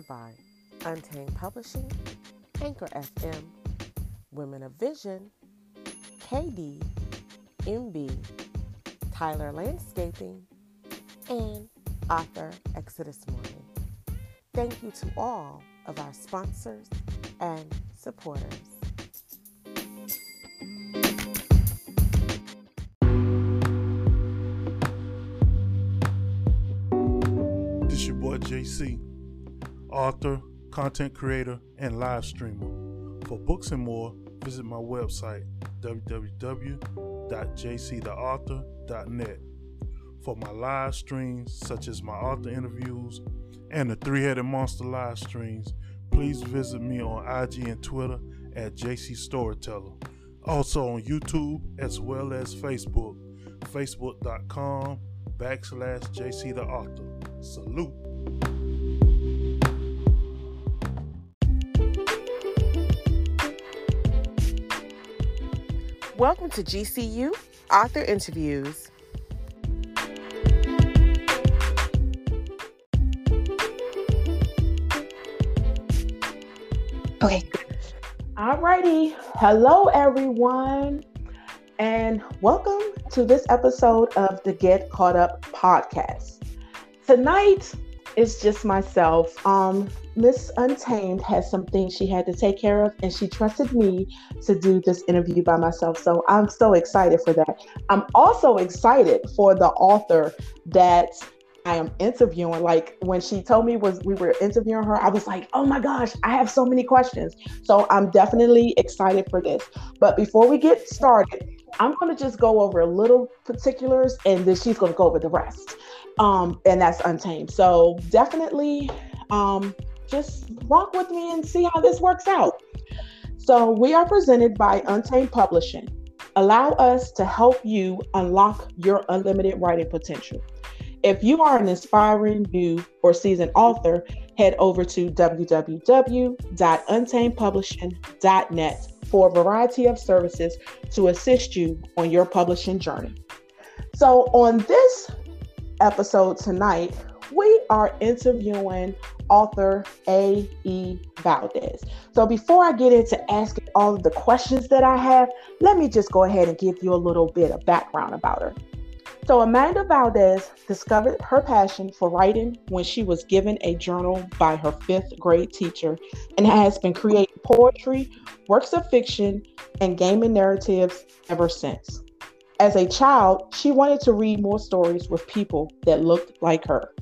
sponsored by Untamed Publishing, Anchor FM, Women of Vision, KD, MB, Tyler Landscaping, and author Exodus Morning. Thank you to all of our sponsors and supporters. This your boy JC, author, content creator, and live streamer. For books and more, visit my website www.jctheauthor.net. For my live streams, such as my author interviews and the Three Headed Monster live streams, please visit me on IG and Twitter at JC Storyteller. Also on YouTube as well as Facebook, facebook.com backslash JC the Author. Salute. Welcome to GCU Author Interviews. Okay. Alrighty. Hello, everyone, and welcome to this episode of the Get Caught Up podcast. Tonight is just myself. Um, Miss Untamed has some things she had to take care of, and she trusted me to do this interview by myself. So I'm so excited for that. I'm also excited for the author that I am interviewing. Like when she told me was we were interviewing her, I was like, oh my gosh, I have so many questions. So I'm definitely excited for this. But before we get started, I'm gonna just go over a little particulars and then she's gonna go over the rest. Um, and that's untamed. So definitely um just rock with me and see how this works out. So we are presented by Untamed Publishing. Allow us to help you unlock your unlimited writing potential. If you are an inspiring new or seasoned author, head over to www.untamedpublishing.net for a variety of services to assist you on your publishing journey. So, on this episode tonight, we are interviewing author A.E. Valdez. So, before I get into asking all of the questions that I have, let me just go ahead and give you a little bit of background about her. So, Amanda Valdez discovered her passion for writing when she was given a journal by her fifth grade teacher and has been creating poetry, works of fiction, and gaming narratives ever since. As a child, she wanted to read more stories with people that looked like her.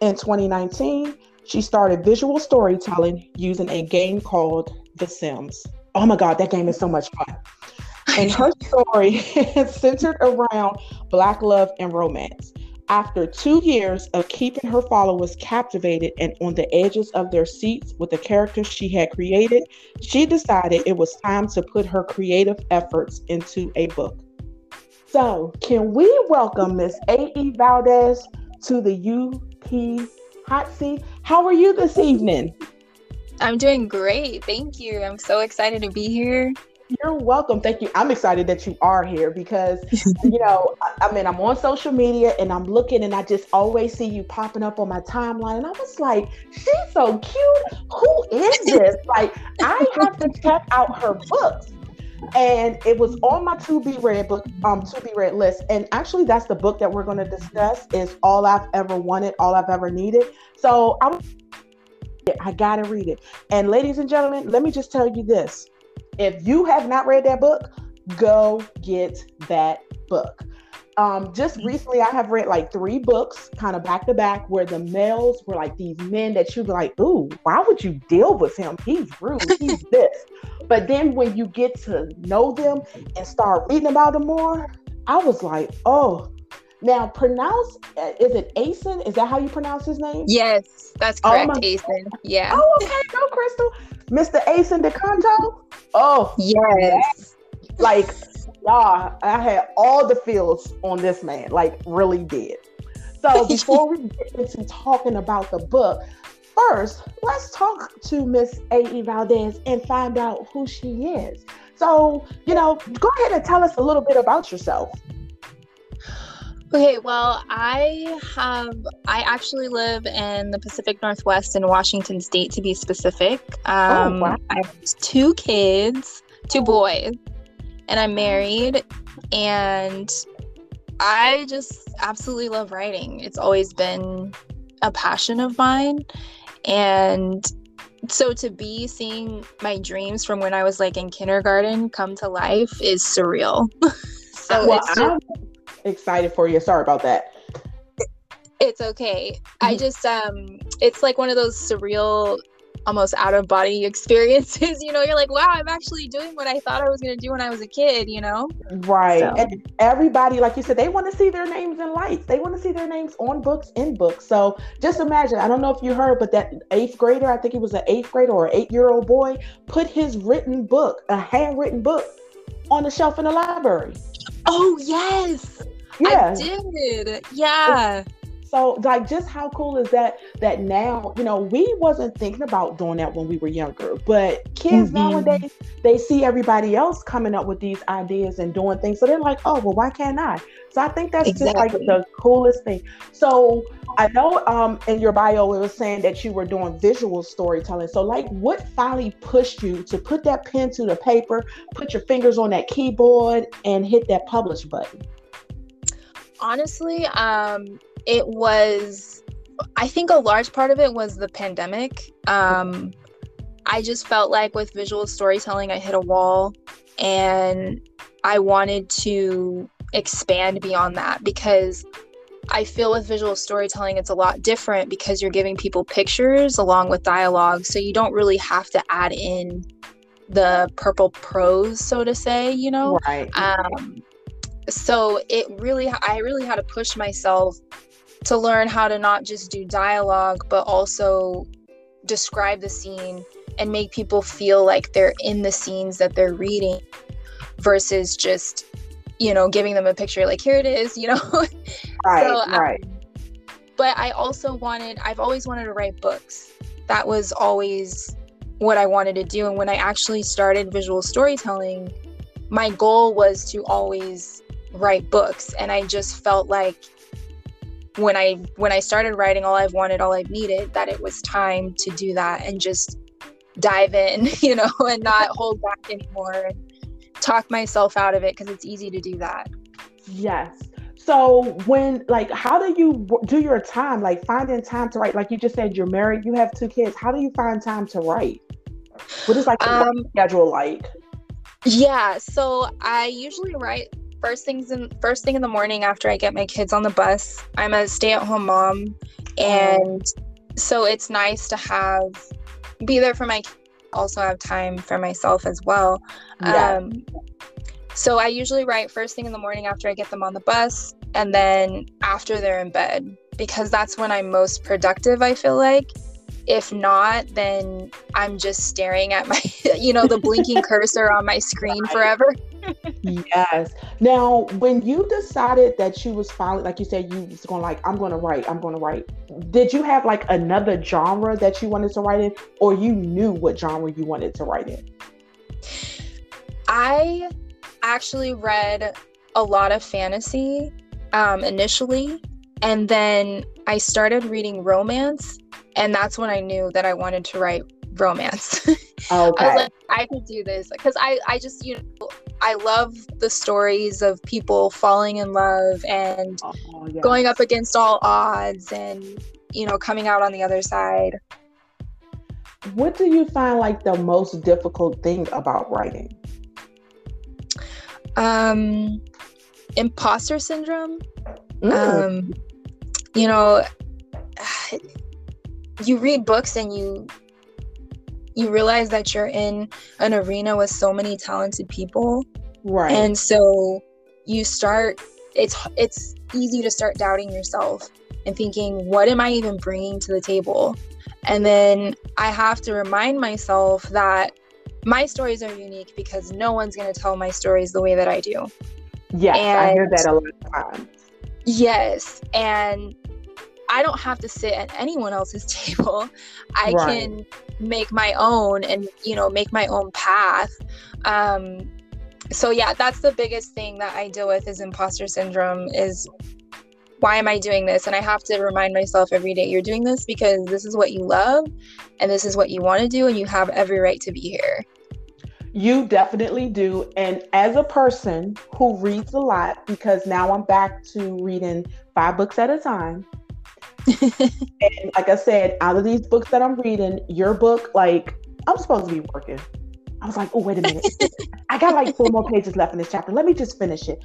In 2019, she started visual storytelling using a game called The Sims. Oh my God, that game is so much fun. And her story is centered around Black love and romance. After two years of keeping her followers captivated and on the edges of their seats with the characters she had created, she decided it was time to put her creative efforts into a book. So, can we welcome Miss A.E. Valdez to the UP Hot Seat? How are you this evening? I'm doing great. Thank you. I'm so excited to be here. You're welcome. Thank you. I'm excited that you are here because, you know, I, I, mean, I'm on social media and I'm looking and I just always see you popping up on my timeline. And I was like, she's so cute. Who is this? like, I have to check out her books. And it was on my to be read book, um, to be read list. And actually, that's the book that we're going to discuss is All I've Ever Wanted, All I've Ever Needed. So I it. I gotta read it. And ladies and gentlemen, let me just tell you this: if you have not read that book, go get that book. Um, just recently, I have read like three books, kind of back to back, where the males were like these men that you'd be like, "Ooh, why would you deal with him? He's rude. He's this." But then when you get to know them and start reading about them more, I was like, "Oh." Now, pronounce uh, is it Asen? Is that how you pronounce his name? Yes, that's Oh correct, my- Asen. Yeah. Oh, okay, go Crystal, Mr. Asen DeCanto. Oh, Yes. like y'all i had all the feels on this man like really did so before we get into talking about the book first let's talk to miss ae valdez and find out who she is so you know go ahead and tell us a little bit about yourself Okay, well, I have I actually live in the Pacific Northwest in Washington State to be specific. Um, wow. I have two kids, two boys, and I'm married and I just absolutely love writing. It's always been a passion of mine and so to be seeing my dreams from when I was like in kindergarten come to life is surreal. so well it's just, i'm excited for you sorry about that it's okay. I Mhm. just um it's like one of those surreal almost out of body experiences, you know, you're like, wow, I'm actually doing what I thought I was going to do when I was a kid, you know? Right. So- And everybody, like you said, they want to see their names in lights. They want to see their names on books, in books. So just imagine, I don't know if you heard, but that eighth grader, I think he was an eighth grader or eight year old boy, put his written book, a handwritten book, on the shelf in the library. Oh, yes. Yeah. I did. Yeah. So like just how cool is that that now, you know, we wasn't thinking about doing that when we were younger, but kids Mhm. nowadays they see everybody else coming up with these ideas and doing things. So they're like, "Oh, well why can't I?" So I think that's just like the coolest thing. So I know um in your bio it was saying that you were doing visual storytelling. So like what finally pushed you to put that pen to the paper, put your fingers on that keyboard and hit that publish button? Honestly, um it was I think a large part of it was the pandemic. Um I just felt like with visual storytelling I hit a wall and I wanted to expand beyond that because I feel with visual storytelling it's a lot different because you're giving people pictures along with dialogue so you don't really have to add in the purple prose so to say, you know Right. um, so it really i really had to push myself to learn how to not just do dialogue but also describe the scene and make people feel like they're in the scenes that they're reading versus just you know giving them a picture like here it is you know right, so, um, right. but I also wanted, I've always wanted to write books. That was always what I wanted to do. And when I actually started visual storytelling, my goal was to always write books. And I just felt like when I when I started writing all I've wanted, all I've needed, that it was time to do that and just dive in, you know, and not hold back anymore and talk myself out of it because it's easy to do that. Yes. So when like how do you do your time like finding time to write like you just said you're married you have two kids how do you find time to write what is like Um, schedule like Yeah, so I usually write first things in first thing in the morning after I get my kids on the bus. I'm a stay-at-home mom and so it's nice to have be there for my kids, also have time for myself as well. yeah Um so I usually write first thing in the morning after I get them on the bus and then after they're in bed because that's when I'm most productive, I feel like. If not, then I'm just staring at my, you know, the blinking cursor on my screen forever. yes. Now when you decided that you was finally like you said you was going like I'm going to write I'm going to write did you have like another genre that you wanted to write in or you knew what genre you wanted to write in? I actually read a lot of fantasy um, initially, and then I started reading romance, and that's when I knew that I wanted to write romance. I okay was like, I could do this because I, I just, you know, I love the stories of people falling in love and Oh, yes. going up against all odds and, you know, coming out on the other side. what do you find like the most difficult thing about writing? Um, imposter syndrome. Mm. Um, you know, you read books and you you realize that you're in an arena with so many talented people right. and so you start it's it's easy to start doubting yourself and thinking what am i even bringing to the table and then i have to remind myself that my stories are unique because no one's going to tell my stories the way that i do yes, I hear that a lot of times. Yes and i don't have to sit at anyone else's table. I Right. can make my own and you know make my own path. Um so yeah that's the biggest thing that i deal with is imposter syndrome is why am i doing this? And i have to remind myself every day you're doing this because this is what you love and this is what you want to do and you have every right to be here You definitely do. And as a person who reads a lot, because now I'm back to reading five books at a time. and like I said, out of these books that I'm reading, your book, like, I'm supposed to be working. I was like, oh, wait a minute. I got like four more pages left in this chapter. Let me just finish it.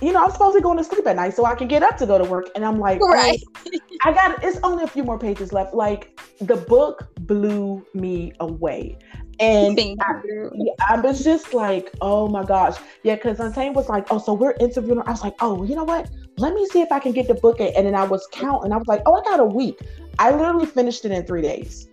You know, I'm supposed to be going to sleep at night so I can get up to go to work. And I'm like, oh, right I got it's only a few more pages left. Like the book blew me away. And I- yeah, I was just like, oh my gosh. Yeah, because Untamed was like, oh, so we're interviewing. her. I was like, oh, you know what? Let me see if I can get the book. in. And then I was counting. I was like, oh, I got a week. I literally finished it in three days.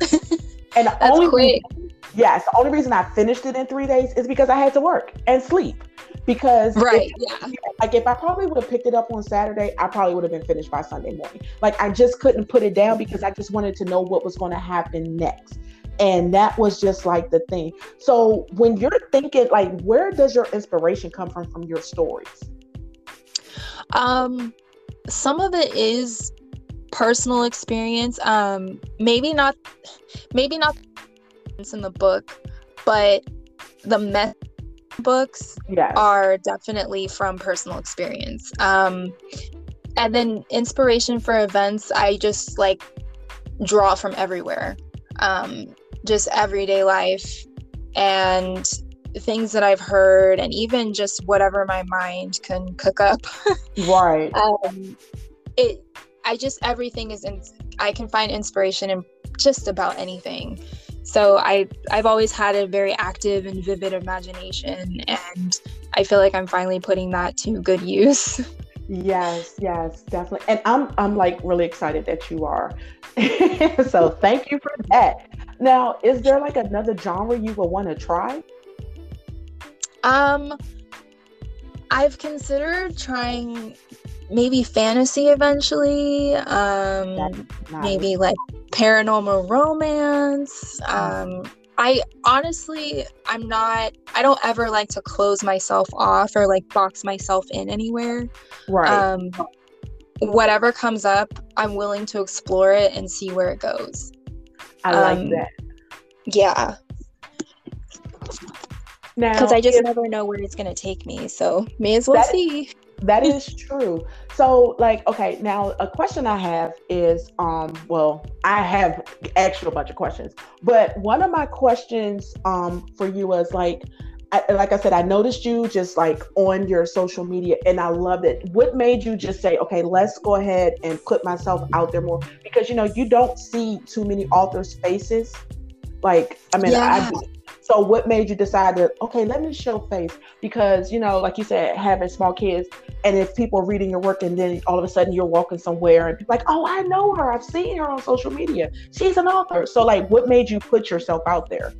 and the That's only quick. reason, yes, the only reason I finished it in three days is because I had to work and sleep. Because if- right yeah like if I probably would have picked it up on Saturday, I probably would have been finished by Sunday morning. Like I just couldn't put it down because I just wanted to know what was going to happen next. And that was just like the thing. So when you're thinking like where does your inspiration come from from your stories? Um, some of it is personal experience. Um, maybe not, maybe not in the book, but the meth books Yes. are definitely from personal experience. Um, and then inspiration for events, I just like draw from everywhere, um, just everyday life and things that I've heard, and even just whatever my mind can cook up. right. um, it, I just everything is in. I can find inspiration in just about anything. So I I've always had a very active and vivid imagination and I feel like I'm finally putting that to good use. Yes, yes, definitely. And I'm I'm like really excited that you are. so thank you for that. Now, is there like another genre you would want to try? Um I've considered trying maybe fantasy eventually. Um nice. maybe like paranormal romance. Um, I honestly, I'm not, I don't ever like to close myself off or like box myself in anywhere. right. Um, whatever comes up, I'm willing to explore it and see where it goes. I like um, that. Yeah, Now, because I just if- never know where it's going to take me. So may as well That- see. That is true. So, like, okay, now a question I have is, um, well, I have actually a bunch of questions, but one of my questions, um, for you was like, I, like I said, I noticed you just like on your social media, and I loved it. What made you just say, okay, let's go ahead and put myself out there more? Because you know, you don't see too many authors' faces. Like, I mean, Yeah. I. So, what made you decide that? Okay, let me show face because you know, like you said, having small kids, and if people are reading your work and then all of a sudden you're walking somewhere and people like, oh, I know her. I've seen her on social media. She's an author. So like what made you put yourself out there?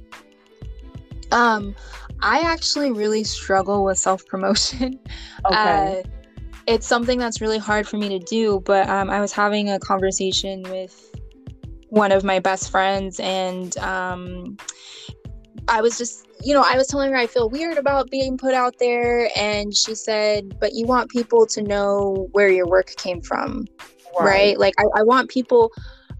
Um, I actually really struggle with self promotion. Okay. Uh, it's something that's really hard for me to do, but um, I was having a conversation with one of my best friends, and um, I was just, you know, I was telling her I feel weird about being put out there, and she said, But you want people to know where your work came from, right? Like, I, I want people,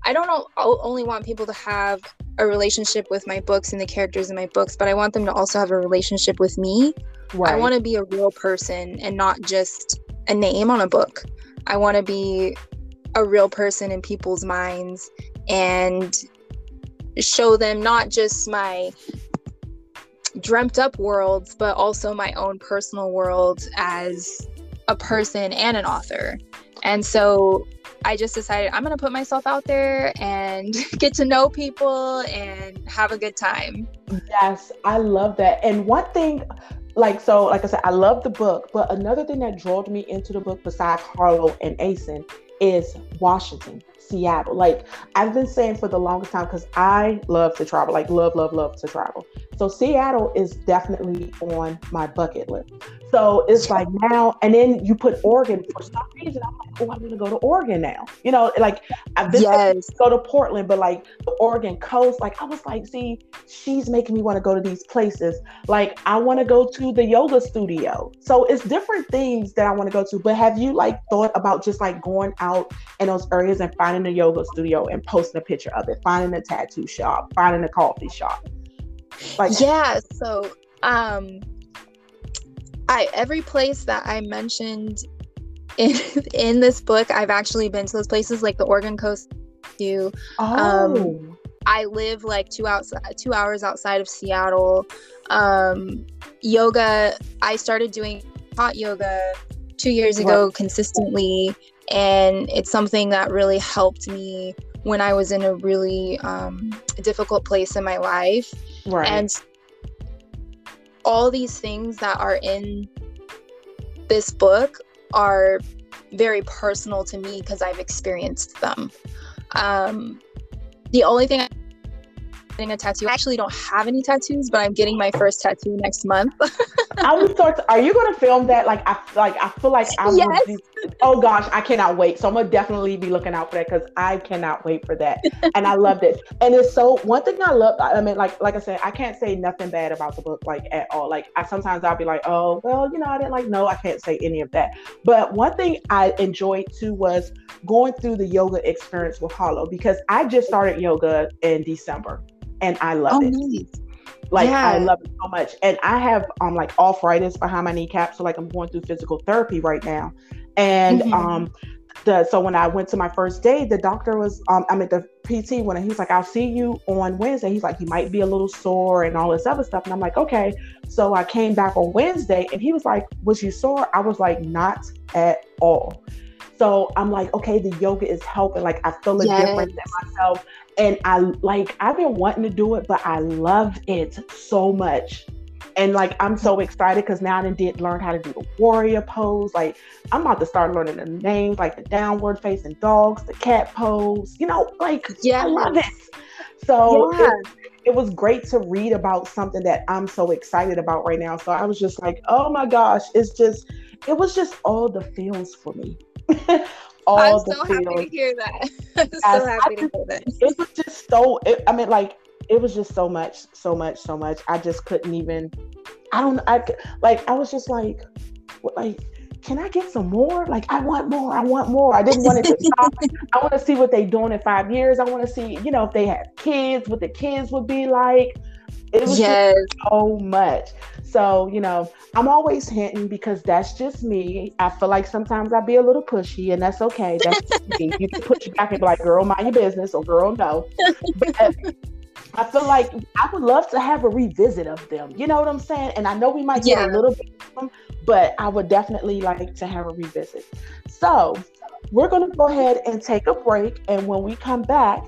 I don't only want people to have a relationship with my books and the characters in my books, but I want them to also have a relationship with me. Right. I want to be a real person and not just a name on a book. I want to be a real person in people's minds and show them not just my dreamt up worlds, but also my own personal world as a person and an author. And so I just decided I'm going to put myself out there and get to know people and have a good time. Yes, I love that. And one thing, like, so, like I said, I love the book, but another thing that drew me into the book besides Harlow and Asen is Washington. Seattle. Like I've been saying for the longest time because I love to travel, like love, love, love to travel. So Seattle is definitely on my bucket list. So it's like now, and then you put Oregon for some reason. I'm like, oh, I'm gonna go to Oregon now. You know, like I've been yes. go to Portland, but like the Oregon coast, like I was like, see, she's making me want to go to these places. Like I want to go to the yoga studio. So it's different things that I want to go to. But have you like thought about just like going out in those areas and finding a yoga studio and posting a picture of it, finding a tattoo shop, finding a coffee shop? Like yeah, so um I every place that I mentioned in in this book, I've actually been to those places like the Oregon coast too. Um, oh. Um, I live like two outside two hours outside of Seattle. Um, yoga, I started doing hot yoga two years ago consistently, and it's something that really helped me when I was in a really um, difficult place in my life. Right. And all these things that are in this book are very personal to me because I've experienced them. Um, the only thing I getting a tattoo. I actually don't have any tattoos, but I'm getting my first tattoo next month. I was start. Are you going to film that? Like I like I feel like I yes. Be, oh gosh, I cannot wait. So I'm gonna definitely be looking out for that because I cannot wait for that. And I loved it. And it's so one thing I love. I mean, like like I said, I can't say nothing bad about the book like at all. Like I sometimes I'll be like, oh well, you know, I didn't like. No, I can't say any of that. But one thing I enjoyed too was going through the yoga experience with Harlow because I just started yoga in December and I love oh, it. Nice. Like yeah. I love it so much. And I have um like arthritis behind my kneecap. So like I'm going through physical therapy right now. And mm-hmm. um the so when I went to my first day, the doctor was um I mean the PT when he's like, I'll see you on Wednesday. He's like, you might be a little sore and all this other stuff. And I'm like, okay. So I came back on Wednesday and he was like, Was you sore? I was like, not at all. So I'm like, okay, the yoga is helping. Like I feel a yes. difference in myself and I like I've been wanting to do it, but I love it so much. And like I'm so excited because now I did learn how to do the warrior pose. Like I'm about to start learning the names, like the downward facing dogs, the cat pose. You know, like yeah, I love it. So yeah. it, it was great to read about something that I'm so excited about right now. So I was just like, oh my gosh, it's just it was just all the feels for me. all I'm the so feels. happy to hear that. I'm so happy to hear that. It was just so. It, I mean, like it was just so much, so much, so much. I just couldn't even. I don't. I like. I was just like, like. Can I get some more? Like, I want more. I want more. I didn't want it to stop. I want to see what they're doing in five years. I want to see, you know, if they have kids, what the kids would be like. It was yes. so much. So, you know, I'm always hinting because that's just me. I feel like sometimes I be a little pushy and that's okay. That's me. You can push back and be like, girl, mind your business or girl, no. But I feel like I would love to have a revisit of them. You know what I'm saying? And I know we might get yeah. a little bit of them, but I would definitely like to have a revisit. So we're going to go ahead and take a break. And when we come back,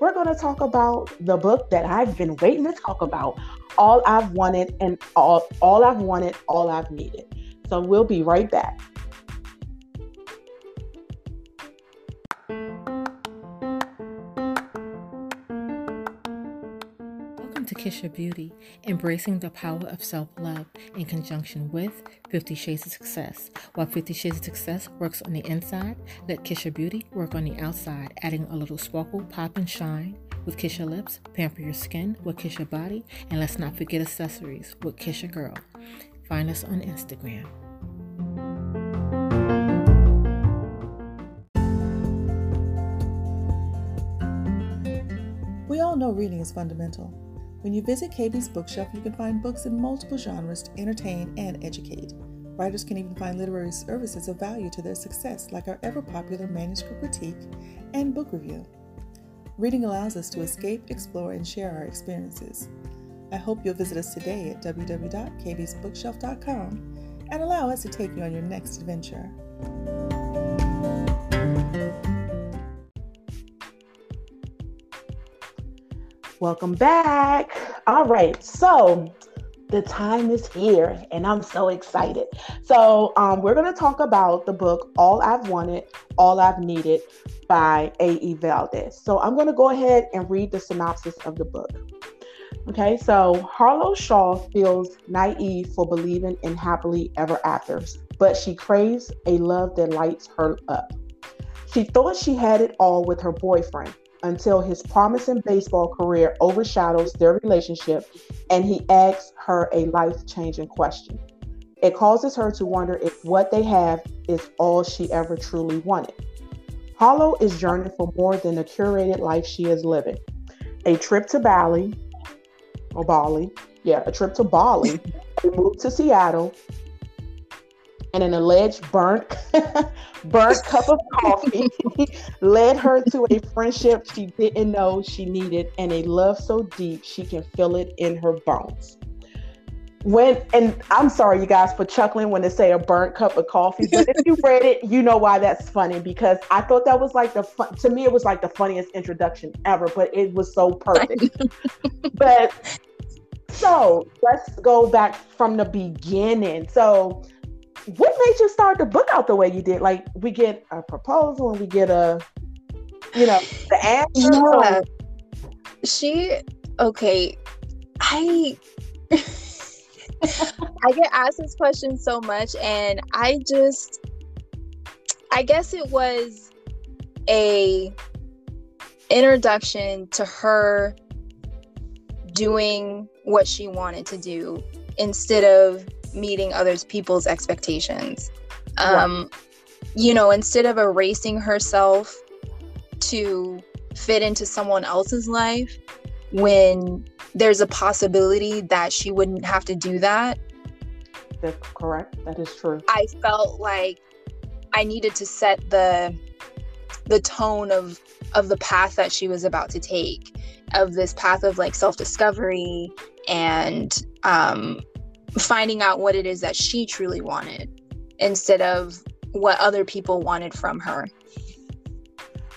we're going to talk about the book that I've been waiting to talk about all I've wanted and all, all I've wanted, all I've needed. So we'll be right back. Welcome to Kiss Your Beauty, embracing the power of self love in conjunction with Fifty Shades of Success. While Fifty Shades of Success works on the inside, let Kiss Your Beauty work on the outside, adding a little sparkle, pop, and shine with Kiss Your Lips, Pamper Your Skin with Kiss Your Body, and let's not forget accessories with Kiss Your Girl. Find us on Instagram. We all know reading is fundamental. When you visit KB's bookshelf, you can find books in multiple genres to entertain and educate. Writers can even find literary services of value to their success, like our ever popular manuscript critique and book review. Reading allows us to escape, explore, and share our experiences. I hope you'll visit us today at www.kbsbookshelf.com and allow us to take you on your next adventure. Welcome back. All right, so the time is here and I'm so excited. So, um, we're going to talk about the book All I've Wanted, All I've Needed by A.E. Valdez. So, I'm going to go ahead and read the synopsis of the book. Okay, so Harlow Shaw feels naive for believing in happily ever afters, but she craves a love that lights her up. She thought she had it all with her boyfriend until his promising baseball career overshadows their relationship and he asks her a life changing question. It causes her to wonder if what they have is all she ever truly wanted. Harlow is yearning for more than the curated life she is living. A trip to Bali, or Bali, yeah, a trip to Bali, a move to Seattle, and an alleged burnt burnt cup of coffee led her to a friendship she didn't know she needed and a love so deep she can feel it in her bones. When and I'm sorry you guys for chuckling when they say a burnt cup of coffee, but if you read it, you know why that's funny because I thought that was like the fun to me it was like the funniest introduction ever, but it was so perfect. but so let's go back from the beginning. So what made you start the book out the way you did? Like we get a proposal and we get a, you know, the answer. Yeah. She okay. I I get asked this question so much and I just I guess it was a introduction to her doing what she wanted to do instead of meeting others people's expectations um you know instead of erasing herself to fit into someone else's life when there's a possibility that she wouldn't have to do that That's correct. That is true. i felt like i needed to set the the tone of of the path that she was about to take of this path of like self-discovery and um finding out what it is that she truly wanted instead of what other people wanted from her.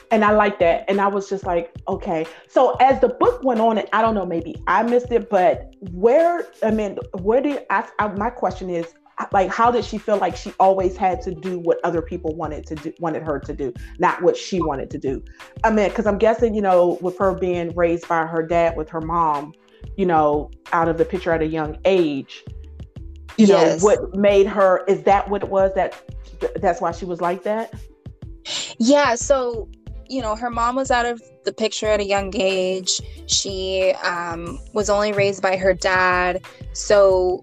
And I like that. And I was just like, okay. So as the book went on, and I don't know, maybe I missed it, but where, I mean, where did I, I my question is, like, how did she feel like she always had to do what other people wanted to do, wanted her to do, not what she wanted to do? I mean, because I'm guessing, you know, with her being raised by her dad with her mom, you know, out of the picture at a young age, you Yes. know what made her is that what it was that that's why she was like that Yeah, so you know, her mom was out of the picture at a young age. She um, was only raised by her dad, so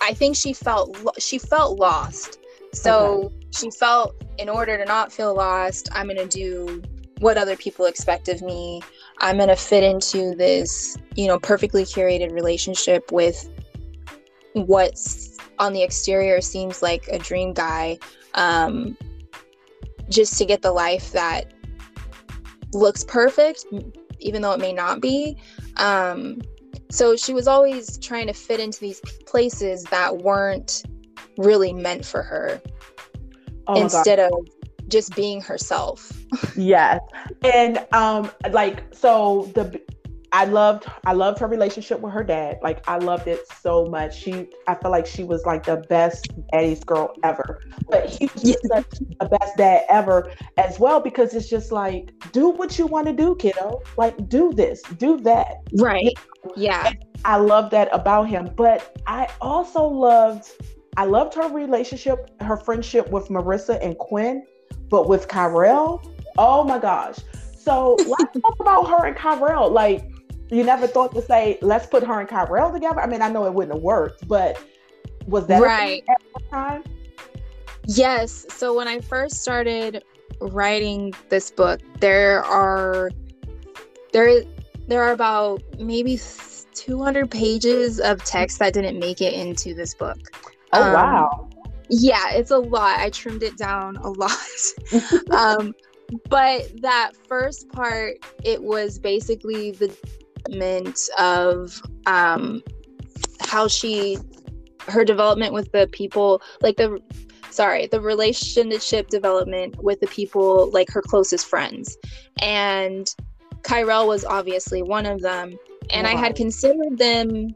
I think she felt lo- she felt lost. So she felt in order to not feel lost, I'm gonna do what other people expect of me. I'm gonna fit into this, you know, perfectly curated relationship with what's on the exterior seems like a dream guy. Um, just to get the life that looks perfect, even though it may not be. Um, so she was always trying to fit into these places that weren't really meant for her oh God. instead of just being herself. yes and um like so the i loved i loved her relationship with her dad like i loved it so much she i felt like she was like the best daddy's girl ever but he was just such the best dad ever as well because it's just like do what you want to do kiddo like do this do that Right. Yeah. I love that about him. But I also loved I loved her relationship, her friendship with Marissa and Quinn, but with Kyrell, oh my gosh. So let's talk about her and Kyrell. Like you never thought to say, let's put her and Kyrell together. I mean, I know it wouldn't have worked, but was that Right. at time? Yes. So when I first started writing this book, there are there there are about maybe 200 pages of text that didn't make it into this book. Oh Um, wow. Yeah, it's a lot. I trimmed it down a lot. um, but that first part, it was basically the development of um, how she, her development with the people, like the, sorry, the relationship development with the people, like her closest friends. And Kyrell was obviously one of them. And I had considered them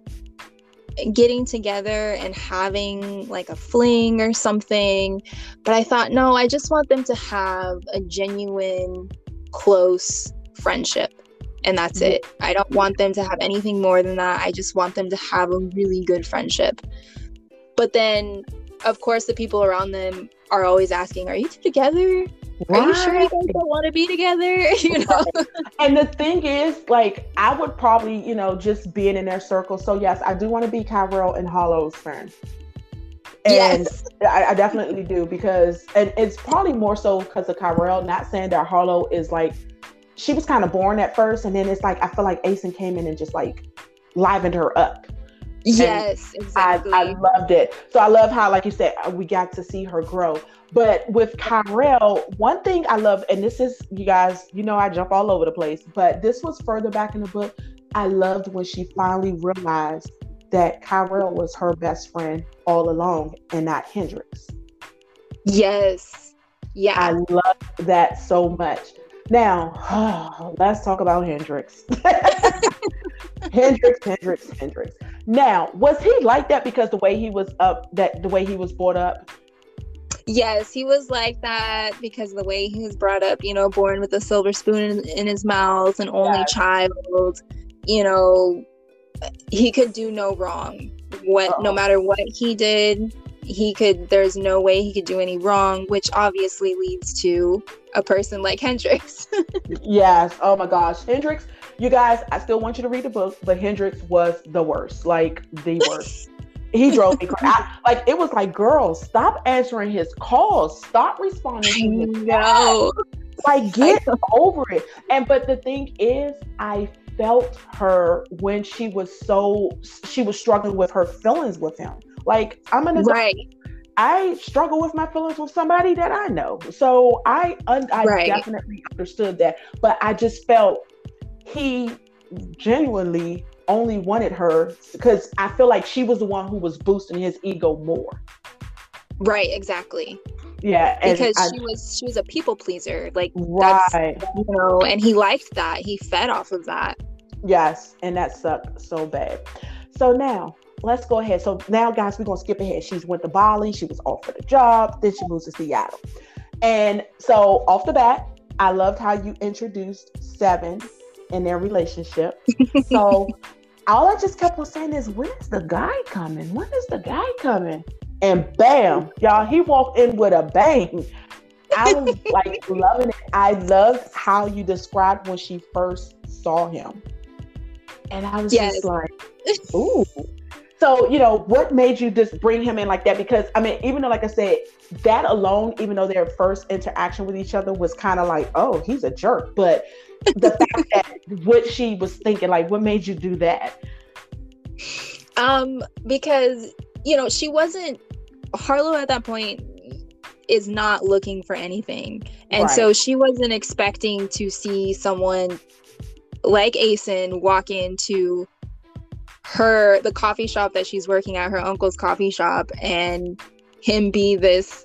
getting together and having like a fling or something. But I thought, no, I just want them to have a genuine, close friendship. And that's Yeah. it. I don't want them to have anything more than that. I just want them to have a really good friendship. But then, of course, the people around them are always asking, Are you two together? Are you sure you guys don't want to be together? you know? And the thing is, like, I would probably, you know, just being in their circle. So yes, I do want to be Kyrell and Harlow's friend. And yes. I, I definitely do because, and it's probably more so because of Kyrell. Not saying that Harlow is like, she was kind of boring at first, and then it's like I feel like Asen came in and just like livened her up. Yes, I, exactly. I loved it. So I love how, like you said, we got to see her grow. But with Kyrell, one thing I love, and this is, you guys, you know, I jump all over the place, but this was further back in the book. I loved when she finally realized that Kyrell was her best friend all along and not Hendrix. yes. Yeah. I love that so much. Now, let's talk about Hendrix. Hendrix, Hendrix, Hendrix. Now, was he like that because the way he was up, that the way he was brought up? Yes, he was like that because the way he was brought up, you know, born with a silver spoon in, in his mouth, an only Yes. child, you know, he could do no wrong. What no Uh-uh. matter what he did, he could there's no way he could do any wrong, which obviously leads to a person like Hendrix. Yes. Oh my gosh, Hendrix. You guys, I still want you to read the book, but Hendrix was the worst, like the worst. he drove me crazy. Like it was like, girls, stop answering his calls, stop responding no. like get over it and but the thing is i felt her when she was so she was struggling with her feelings with him like i'm an adult Right. i struggle with my feelings with somebody that i know so i un- i Right. definitely understood that but i just felt he genuinely only wanted her because i feel like she was the one who was boosting his ego more Right, exactly. yeah Because I- she was she was a people pleaser. Like that's right you know, and he liked that. He fed off of that. Yes, and that sucked so bad. So now let's go ahead. So now, guys, we're gonna skip ahead. She's went to Bali. She was offered a job. Then she moves to Seattle. And so off the bat, I loved how you introduced Seven in their relationship. So all I just kept on saying is, when is the guy coming? When is the guy coming? And bam, y'all, he walked in with a bang. I was like loving it. I loved how you described when she first saw him. And I was Yes. just like, ooh. So, you know, what made you just bring him in like that? Because, I mean, even though, like I said, that alone, even though their first interaction with each other was kind of like, oh, he's a jerk. But the fact that what she was thinking, like, what made you do that? Um, because you know, she wasn't Harlow at that point is not looking for anything. And so she wasn't expecting to see someone like Asen walk into her the coffee shop that she's working at, her uncle's coffee shop, and him be this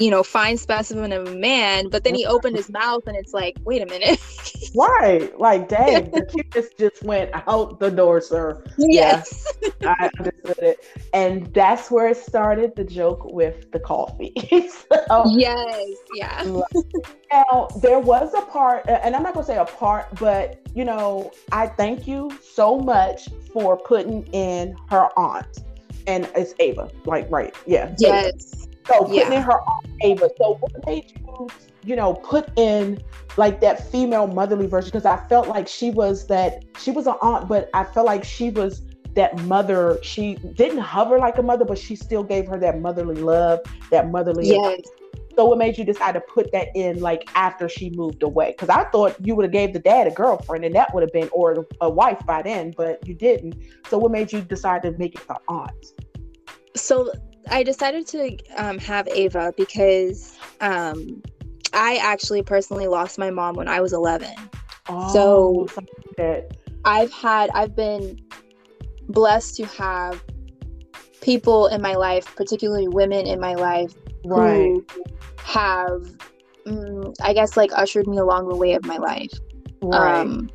you know, fine specimen of a man, but then he opened his mouth and it's like, wait a minute. Right. Like, dang, the cuteness just went out the door, sir. yes. I understood it. And that's where it started the joke with the coffee. so, Yes. Yeah. now, there was a part, and I'm not going to say a part, but, you know, I thank you so much for putting in her aunt. And it's Ava. Like, right. Yeah. Ava. So putting Yeah. in her aunt Ava. So what made you, you know, put in like that female motherly version? Because I felt like she was that she was an aunt, but I felt like she was that mother. She didn't hover like a mother, but she still gave her that motherly love, that motherly. Yes. So what made you decide to put that in like after she moved away? Because I thought you would have gave the dad a girlfriend and that would have been or a wife by then, but you didn't. So what made you decide to make it the aunt? so I decided to um, have Ava because um, I actually personally lost my mom when I was 11. Oh, So- I've had I've been blessed to have people in my life, particularly women in my life right, who have mm, I guess like ushered me along the way of my life. right, um,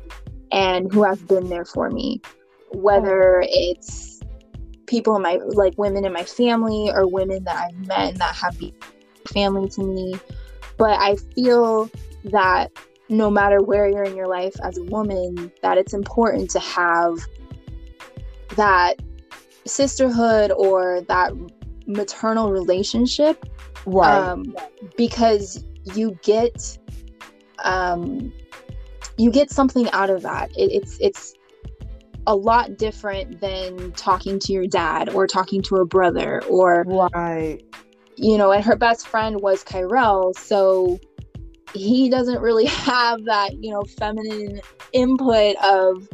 and who have been there for me, whether it's people in my like women in my family or women that I've met and that have been family to me. But I feel that no matter where you're in your life as a woman, that it's important to have that sisterhood or that maternal relationship right, um, because you get um, you get something out of that. It, it's it's a lot different than talking to your dad or talking to a brother or right, you know. And her best friend was Kyrell, so he doesn't really have that you know feminine input of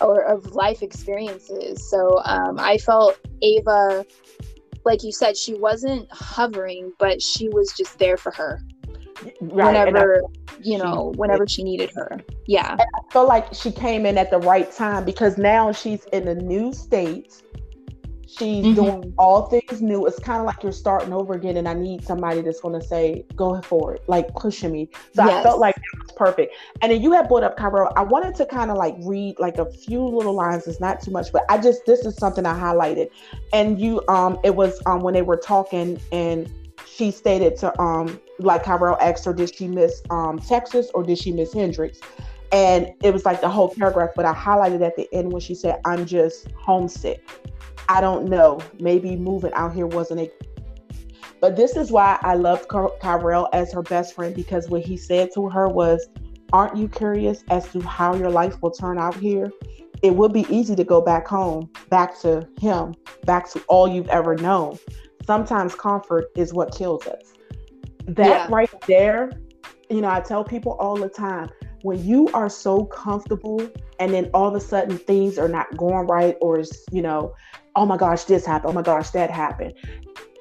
or of life experiences. So um, I felt Ava, like you said, she wasn't hovering, but she was just there for her right. And whenever you she- know whenever she needed her. Yeah, I feel like she came in at the right time because now she's in a new state. She's Mhm. doing all things new. It's kind of like you're starting over again, and I need somebody that's going to say, "Go for it," like pushing me. So I felt like that was perfect. And then you had brought up Kyrell. I wanted to kind of like read like a few little lines. It's not too much, but I just this is something I highlighted. And you, um, it was um when they were talking, and she stated to um like Kyrell asked her, did she miss um Texas or did she miss Hendrix? And it was like the whole paragraph, but I highlighted at the end when she said, I'm just homesick. I don't know. Maybe moving out here wasn't a. But this is why I loved Ky- Kyrell as her best friend because what he said to her was, Aren't you curious as to how your life will turn out here? It would be easy to go back home, back to him, back to all you've ever known. Sometimes comfort is what kills us. That Yeah. right there, you know, I tell people all the time when you are so comfortable and then all of a sudden things are not going right or is you know oh my gosh this happened oh my gosh that happened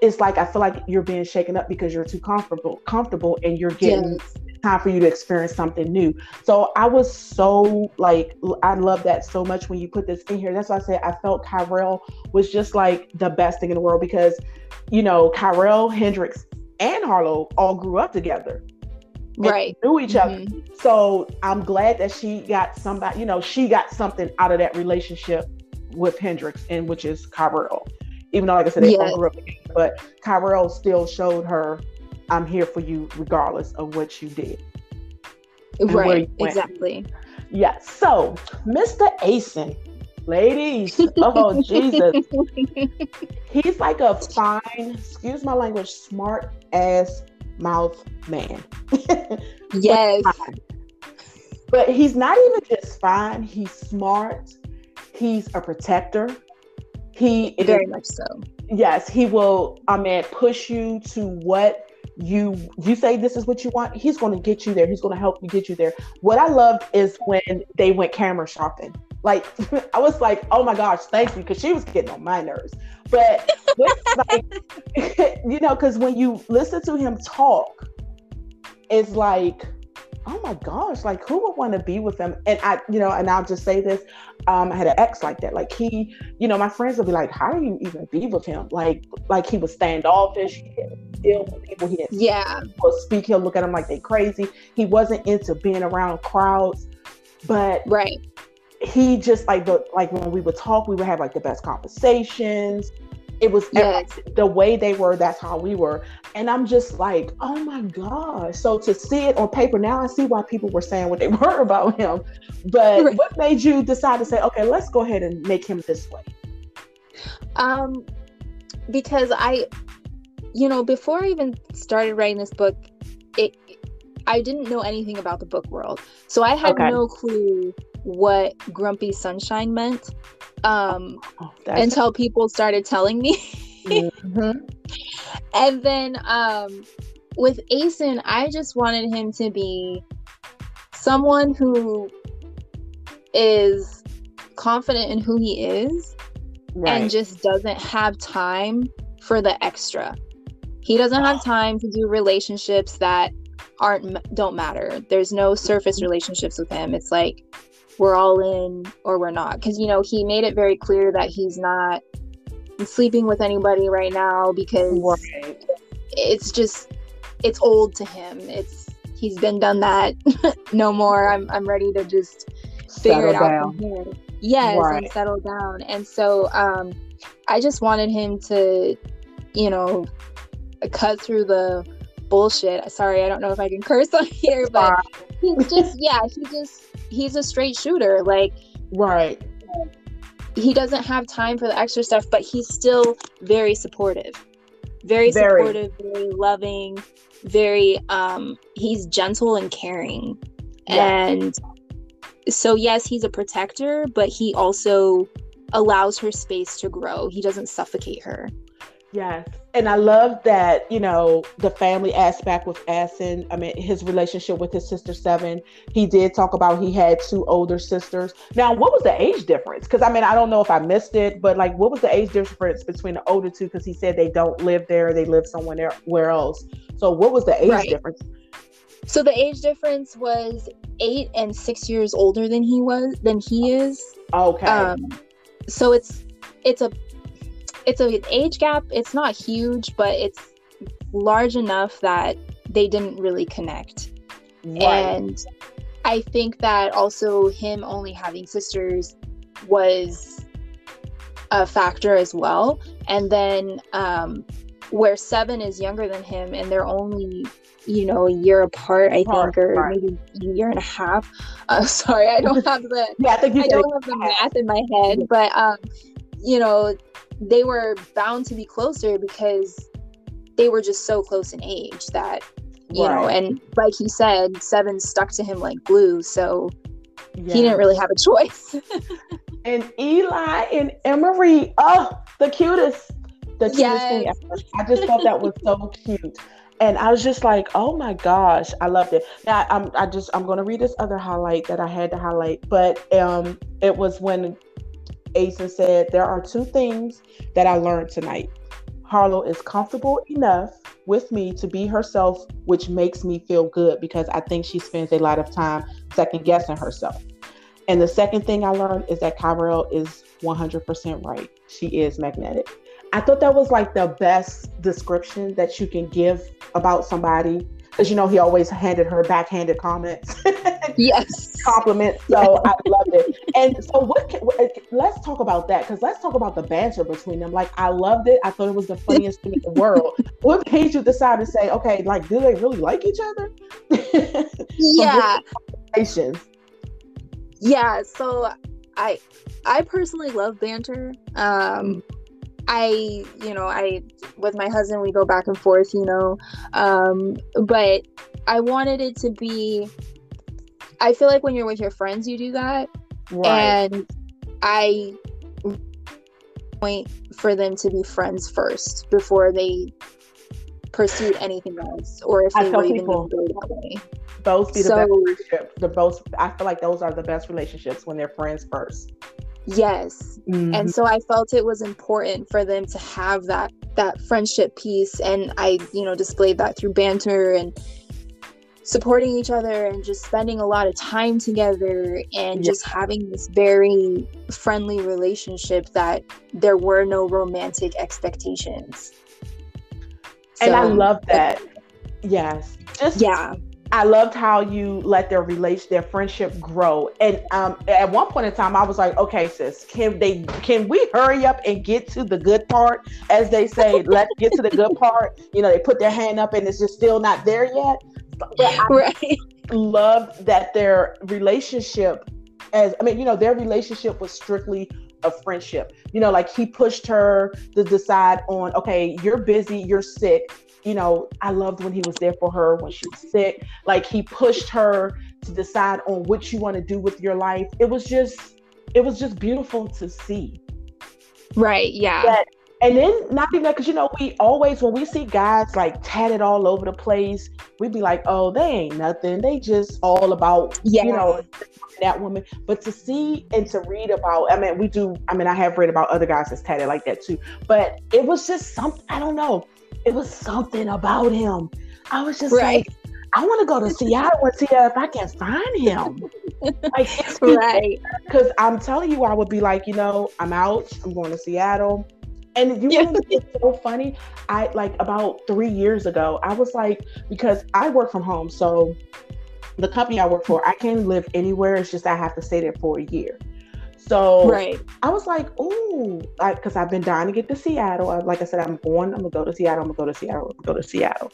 it's like i feel like you're being shaken up because you're too comfortable comfortable and you're getting Yes. time for you to experience something new so i was so like I love that so much when you put this in here that's why i said i felt kyrell was just like the best thing in the world because you know kyrell hendrix and harlow all grew up together right. knew each other Mhm. so I'm glad that she got somebody, you know, she got something out of that relationship with Hendrix, and which is Kyrell. Even though, like I said, they Yes. all grew up together, but Kyrell still showed her, "I'm here for you, regardless of what you did." Right. you. Exactly. Yes. So, Mr. Asen, ladies, oh Jesus, he's like a fine, excuse my language, smart ass mouth man. yes. But he's not even just fine, he's smart, he's a protector. He is, Very much so. yes, he will, I mean, push you to what you you say this is what you want, he's gonna get you there, he's gonna help you get you there. What I loved is when they went camera shopping. Like I was like, oh my gosh, thank you, because she was getting on my nerves. But like, you know, because when you listen to him talk, it's like, oh my gosh, like who would want to be with him? And I, you know, and I'll just say this, um, I had an ex like that. Like he, you know, my friends would be like, how do you even be with him? Like, like he was standoffish, he deal with people, he Yeah. speak, he'll look at them like they crazy. He wasn't into being around crowds, but Right. He just like the like when we would talk, we would have like the best conversations. It was Yes. the way they were, that's how we were. And I'm just like, oh my gosh. So to see it on paper, now I see why people were saying what they were about him. But Right. what made you decide to say, okay, let's go ahead and make him this way? Um, because I, you know, before I even started writing this book, it, I didn't know anything about the book world, so I had Okay. no clue what grumpy sunshine meant. Um, Oh, until people started telling me. Mhm. and then um with Asen, I just wanted him to be someone who is confident in who he is right. and just doesn't have time for the extra. He doesn't have time to do relationships that aren't don't matter. There's no surface relationships with him. It's like we're all in or we're not. Because you know he made it very clear that he's not sleeping with anybody right now because Right. it's just it's old to him. It's he's been done that. no more. I'm I'm ready to just figure Settle it out down. from here. Yes, Right. and settle down. And so um I just wanted him to, you know, cut through the bullshit. Sorry, I don't know if I can curse on here, but he's just yeah, he just he's a straight shooter. Like Right. he doesn't have time for the extra stuff, but he's still very supportive. Very, Very. supportive, very loving, very um he's gentle and caring. Yeah. And so yes, he's a protector, but he also allows her space to grow. He doesn't suffocate her. Yes. And I love that, you know, the family aspect with Asen. I mean, his relationship with his sister Seven. He did talk about he had two older sisters. Now, what was the age difference? Because I mean, I don't know if I missed it, but like, what was the age difference between the older two? Because he said they don't live there, they live somewhere where else. So, what was the age Right. difference? So the age difference was eight and six years older than he was than he is. Okay. um so it's it's a it's a age gap. It's not huge but it's large enough that they didn't really connect. Right. and i think that also him only having sisters was a factor as well. And then um where seven is younger than him and they're only you know a year apart i Apart, think or maybe a year and a half. Uh, sorry i don't have the yeah, I I don't have the math in my head, but um, you know, they were bound to be closer because they were just so close in age that you know, and like he said, seven stuck to him like glue, so he didn't really have a choice. and Eli and Emery, oh, the cutest, the cutest thing ever. I just thought that was so cute. And I was just like, oh my gosh, I loved it. Now I'm I just I'm gonna read this other highlight that I had to highlight, but um it was when Asen said there are two things that I learned tonight. Harlow is comfortable enough with me to be herself, which makes me feel good because I think she spends a lot of time second guessing herself. And the second thing I learned is that Kyrell is 100% right. She is magnetic. I thought that was like the best description that you can give about somebody. Because you know, he always handed her backhanded comments, yes. compliments. So I loved it. And so, what? Can, let's talk about that because let's talk about the banter between them. Like, I loved it. I thought it was the funniest thing in the world. What made you decide to say, okay, like, do they really like each other? Yeah. Yeah so i i personally love banter um i you know i with my husband we go back and forth you know um but i wanted it to be i feel like when you're with your friends you do that. And i point for them to be friends first before they pursued anything else or if I they were even going go that way those be the So- best friendships. The most I feel like those are the best relationships when they're friends 1st yes. And mm-hmm. so i felt it was important for them to have that that friendship piece. And i you know displayed that through banter and supporting each other and just spending a lot of time together and Yeah. just having this very friendly relationship that there were no romantic expectations. And I love that. Yes, just yeah I loved how you let their relation, their friendship grow. And um, at one point in time, I was like, okay, sis, can they, can we hurry up and get to the good part? As they say, let's get to the good part. You know, they put their hand up and it's just still not there yet. But I right loved that their relationship as I mean, you know, their relationship was strictly a friendship. You know, like he pushed her to decide on, okay, you're busy, you're sick. You know, I loved when he was there for her when she was sick. Like he pushed her to decide on what you want to do with your life. It was just it was just beautiful to see. right yeah That- And then not even that, because you know, we always when we see guys like tatted all over the place, we'd be like, oh, they ain't nothing. They just all about yeah you know that woman. But to see and to read about, I mean, we do. I mean, I have read about other guys that's tatted like that too. But it was just something. I don't know. It was something about him. I was just Right. like, I want to go to Seattle and see if I can find him. like, right. Because I'm telling you, I would be like, you know, I'm out. I'm going to Seattle. And you know it's so funny? I like about three years ago, I was like, because I work from home. So the company I work for, I can live anywhere. It's just I have to stay there for a year. So right. I was like, ooh, because I've been dying to get to Seattle. I, like I said, I'm going, I'm gonna go to Seattle, I'm gonna go to Seattle, go to Seattle.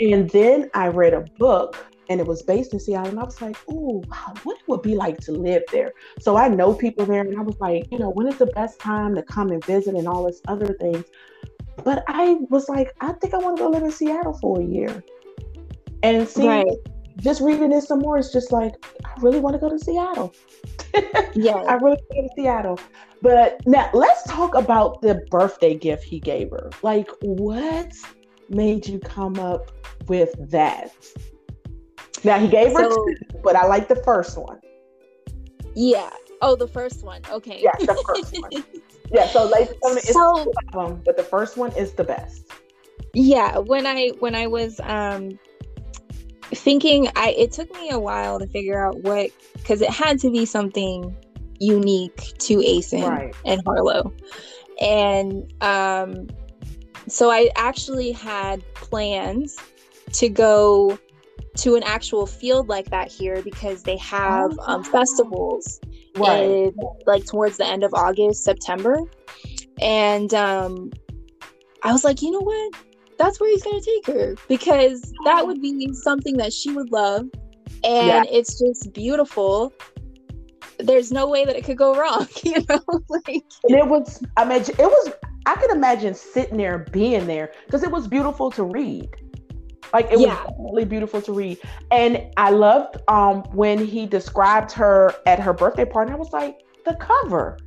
And then I read a book and it was based in Seattle. And I was like, ooh, wow, what it would be like to live there. So I know people there, and I was like, you know, when is the best time to come and visit and all this other things. But I was like, I think I want to go live in Seattle for a year. And see, right. Just reading this some more, it's just like, I really want to go to Seattle. yeah. I really want to go to Seattle. But now let's talk about the birthday gift he gave her. Like, what made you come up with that? Now he gave her so, two, but I like the first one. Yeah. Oh, the first one. Okay. Yeah, the first one. yeah. So like, so, um, but the first one is the best. Yeah. When I when I was um thinking, I it took me a while to figure out what because it had to be something unique to Asen right. and Harlow, and um, so I actually had plans to go to an actual field like that here because they have oh, um, festivals right. in, like towards the end of August, September. And um, I was like, you know what? That's where he's going to take her because that would be something that she would love. And yeah. it's just beautiful. There's no way that it could go wrong, you know? like, and it was, I mean, it was, I could imagine sitting there, being there because it was beautiful to read. Like it yeah. was really beautiful to read. And I loved um when he described her at her birthday party. I was like, the cover.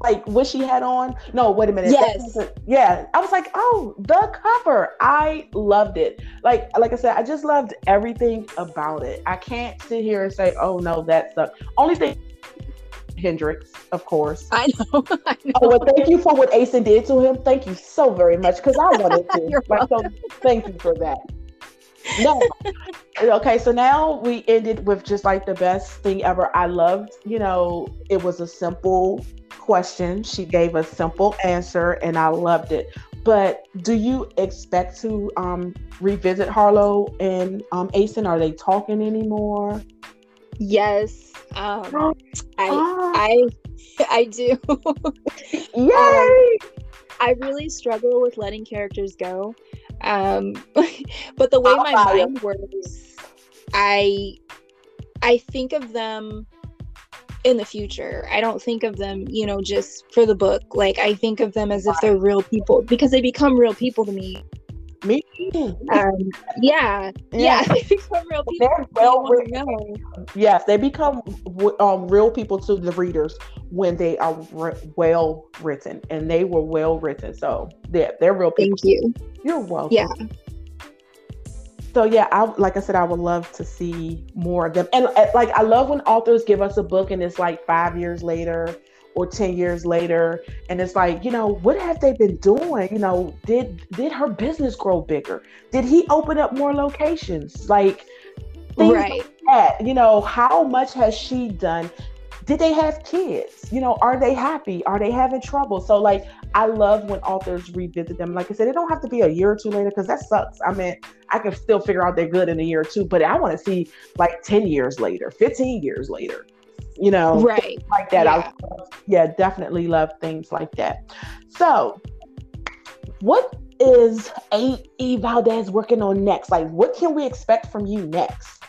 Like what she had on. No, wait a minute. Yes. Yeah. I was like, oh, the cover. I loved it. Like, like I said, I just loved everything about it. I can't sit here and say, oh no, that sucked. Only thing Hendrix, of course. I know. I know. Oh, well, thank you for what Asen did to him. Thank you so very much because I wanted to. like, so thank you for that. No. okay, so now we ended with just like the best thing ever. I loved, you know, it was a simple question. She gave a simple answer and I loved it. But do you expect to um, revisit Harlow and um, Asen? Are they talking anymore? Yes. Um, I, ah. I I do. Yay! Um, I really struggle with letting characters go. Um, but the way my mind works, I I think of them in the future. I don't think of them, you know, just for the book. Like I think of them as if they're real people because they become real people to me. Me um, yeah, yeah, they become real people. They're well written. Yes, they become um, real people to the readers when they are re- well written, and they were well written. So yeah, they're real people. Thank you. You're welcome. Yeah. So yeah, I like I said, I would love to see more of them, and uh, like I love when authors give us a book and it's like five years later or 10 years later. And it's like you know what have they been doing? You know did did her business grow bigger? Did he open up more locations? Like right. like that. You know how much has she done? Did they have kids? You know are they happy? Are they having trouble? So like i love when authors revisit them like i said it don't have to be a year or two later because that sucks i mean i can still figure out they're good in a year or two but i want to see like 10 years later 15 years later you know, right like that. Yeah. I love, yeah, definitely love things like that. So, what is A. E. Valdez working on next? Like, what can we expect from you next?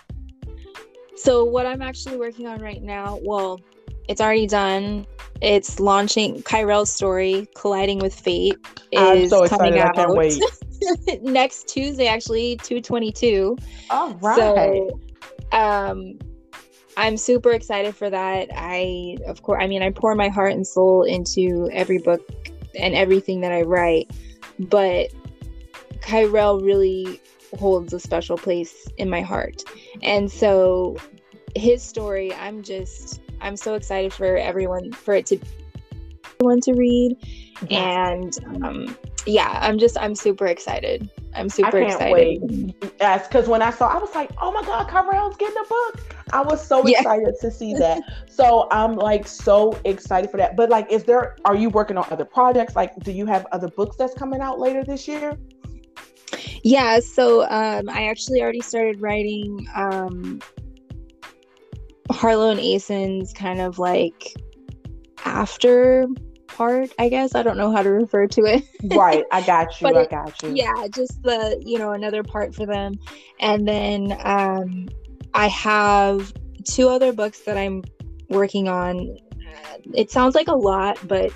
So, what I'm actually working on right now, well, it's already done. It's launching Kyrell's story, Colliding with Fate, is so coming out. next Tuesday, actually, 222. All right. So, um, I'm super excited for that. I, of course, I mean, I pour my heart and soul into every book and everything that I write, but Kyrell really holds a special place in my heart. And so his story, I'm just, I'm so excited for everyone, for it to everyone to read. And um, yeah, I'm just I'm super excited. I'm super I can't excited. wait. Yes, because when I saw, I was like, "Oh my God, Kyrell's getting a book!" I was so Yeah. excited to see that. So I'm like so excited for that. But like, is there? Are you working on other projects? Like, do you have other books that's coming out later this year? Yeah, so um, I actually already started writing um, Harlow and Asen's kind of like after part, I guess. I don't know how to refer to it. right, I got you. I it- got you. yeah, just the, you know, another part for them. And then um, I have two other books that I'm working on. It sounds like a lot, but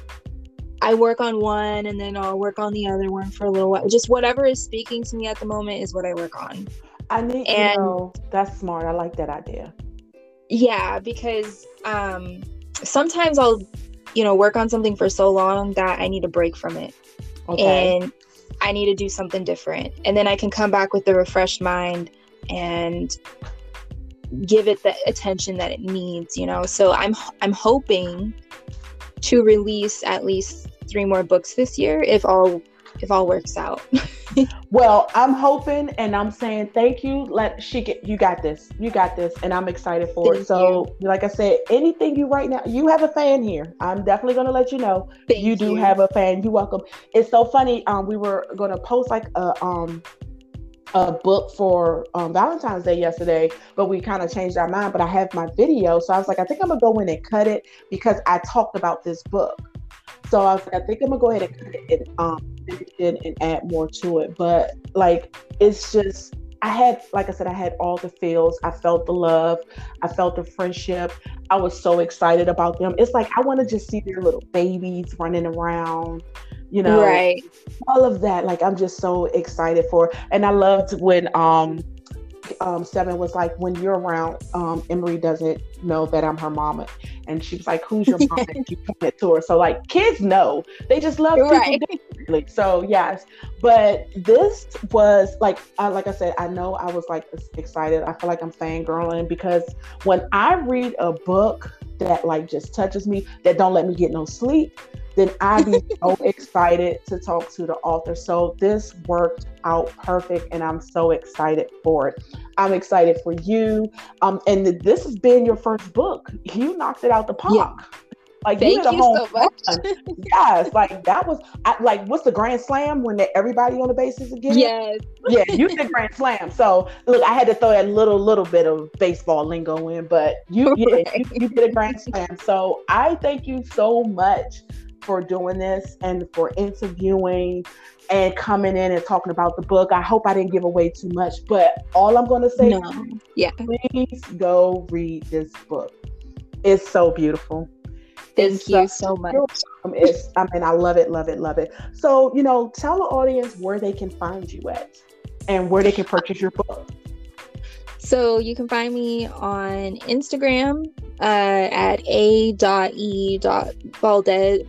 I work on one and then I'll work on the other one for a little while. Just whatever is speaking to me at the moment is what I work on. I need. And- you know, that's smart. I like that idea. Yeah, because um, sometimes I'll, you know, work on something for so long that I need a break from it. Okay. and I need to do something different. And then I can come back with a refreshed mind and give it the attention that it needs, you know. So I'm I'm hoping to release at least three more books this year if all if all works out. Well, I'm hoping and I'm saying thank you. Let she get you got this. You got this, and I'm excited for it. Thank So, like I said, anything you right now, you have a fan here. I'm definitely gonna let you know. Thank you do have a fan. You're welcome. It's so funny. Um, we were gonna post like a um a book for um, Valentine's Day yesterday, but we kind of changed our mind. But I have my video, so I was like, I think I'm gonna go in and cut it because I talked about this book. So I was like, I think I'm gonna go ahead and cut it and um it and add more to it. But like, it's just I had, like I said, I had all the feels. I felt the love. I felt the friendship. I was so excited about them. It's like I want to just see their little babies running around, you know, right. all of that. Like I'm just so excited for. And I loved when um um Seven was like, when you're around, um Emery doesn't know that I'm her mama, and she was like, "Who's your mama?" and she pointed to her. So like kids know, they just love people Right. So yes, but this was like, I, like I said, I know I was like excited. I feel like I'm fangirling because when I read a book that like just touches me, that don't let me get no sleep, then I be so excited to talk to the author. So this worked out perfect, and I'm so excited for it. I'm excited for you. Um, and this has been your first book. You knocked it out the park. Like Thank had a you home so much. yes, like that was I, like what's the grand slam when they, everybody on the bases again? yes. yeah, you did grand slam. So look, I had to throw that little little bit of baseball lingo in, but you yeah, Right. you, you did a grand slam. So I thank you so much for doing this and for interviewing and coming in and talking about the book. I hope I didn't give away too much, but all I'm going to say, No. Yeah. please go read this book. It's so beautiful. Thank you so- much. I mean, I love it, love it, love it. So, you know, tell the audience where they can find you at and where they can purchase your book. So you can find me on Instagram uh, at a.e.valdez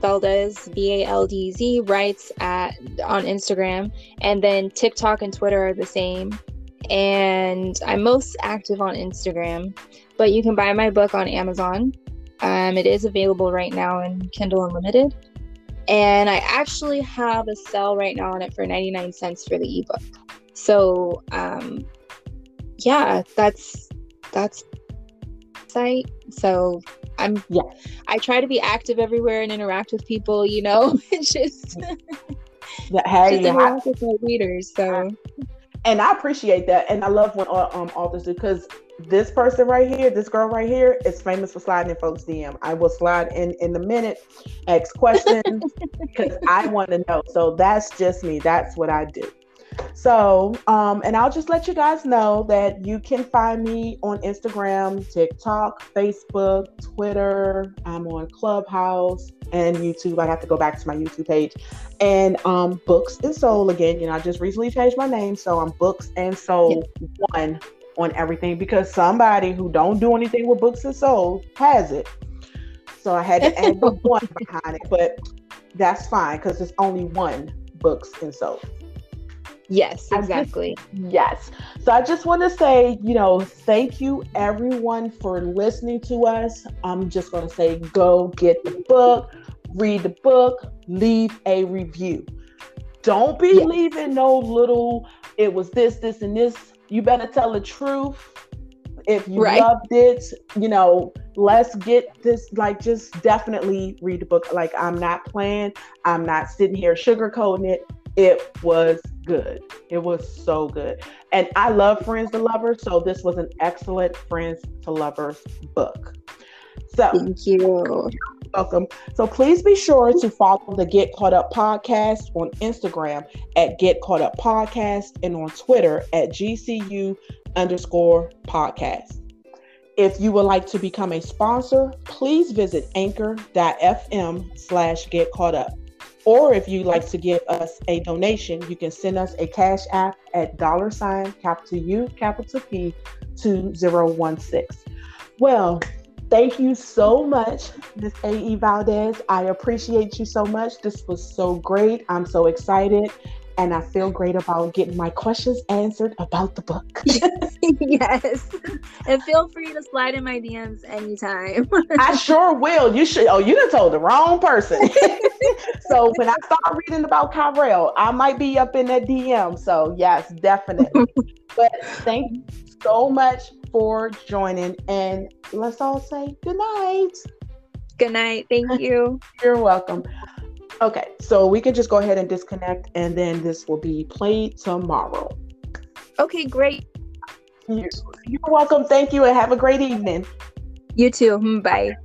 Valdez V A L D Z writes at on Instagram, and then TikTok and Twitter are the same. And I'm most active on Instagram, but you can buy my book on Amazon. Um, it is available right now in Kindle Unlimited, and I actually have a sale right now on it for 99 cents for the ebook. So um, yeah, that's that's site. So I'm Yeah. I try to be active everywhere and interact with people, you know. It's just, That hey, just yeah, I- interact with my readers. So and I appreciate that, and I love when uh, um, authors do because this person right here, this girl right here, is famous for sliding in folks' DM. I will slide in in the minute, ask questions because I want to know. So that's just me. That's what I do. So, um, and I'll just let you guys know that you can find me on Instagram, TikTok, Facebook, Twitter. I'm on Clubhouse and YouTube. I have to go back to my YouTube page. And um, Books and Soul again. You know, I just recently changed my name, so I'm Books and Soul one on everything because somebody who don't do anything with Books and Soul has it. So I had to add the one behind it, but that's fine because it's only one Books and Soul. yes, I just- exactly. Yes. So I just want to say, you know, thank you everyone for listening to us. I'm just going to say go get the book, read the book, leave a review. Don't be Yeah. leaving no little, it was this, this, and this. You better tell the truth. If you Right. loved it, you know, let's get this, like, just definitely read the book. Like, I'm not playing, I'm not sitting here sugarcoating it. It was good. It was so good. And I love Friends to Lovers, so this was an excellent Friends to Lovers book. So, Thank you. Welcome. So please be sure to follow the Get Caught Up podcast on Instagram at Get Caught Up Podcast and on Twitter at GCU underscore podcast. If you would like to become a sponsor, please visit anchor.fm slash get caught up. Or if you'd like to give us a donation, you can send us a cash app at dollar sign capital U capital P 2016. Well, thank you so much, Miss A.E. Valdez. I appreciate you so much. This was so great. I'm so excited. And I feel great about getting my questions answered about the book. yes. And feel free to slide in my DMs anytime. I sure will. You should. Oh, you done told the wrong person. so when I start reading about Kyrell, I might be up in that DM. So yes, definitely. but thank you so much for joining, and let's all say good night. Good night. Thank you. You're welcome. Okay, so we can just go ahead and disconnect, and then this will be played tomorrow. Okay, great. You're you're welcome. Thank you, and have a great evening. You too. Bye.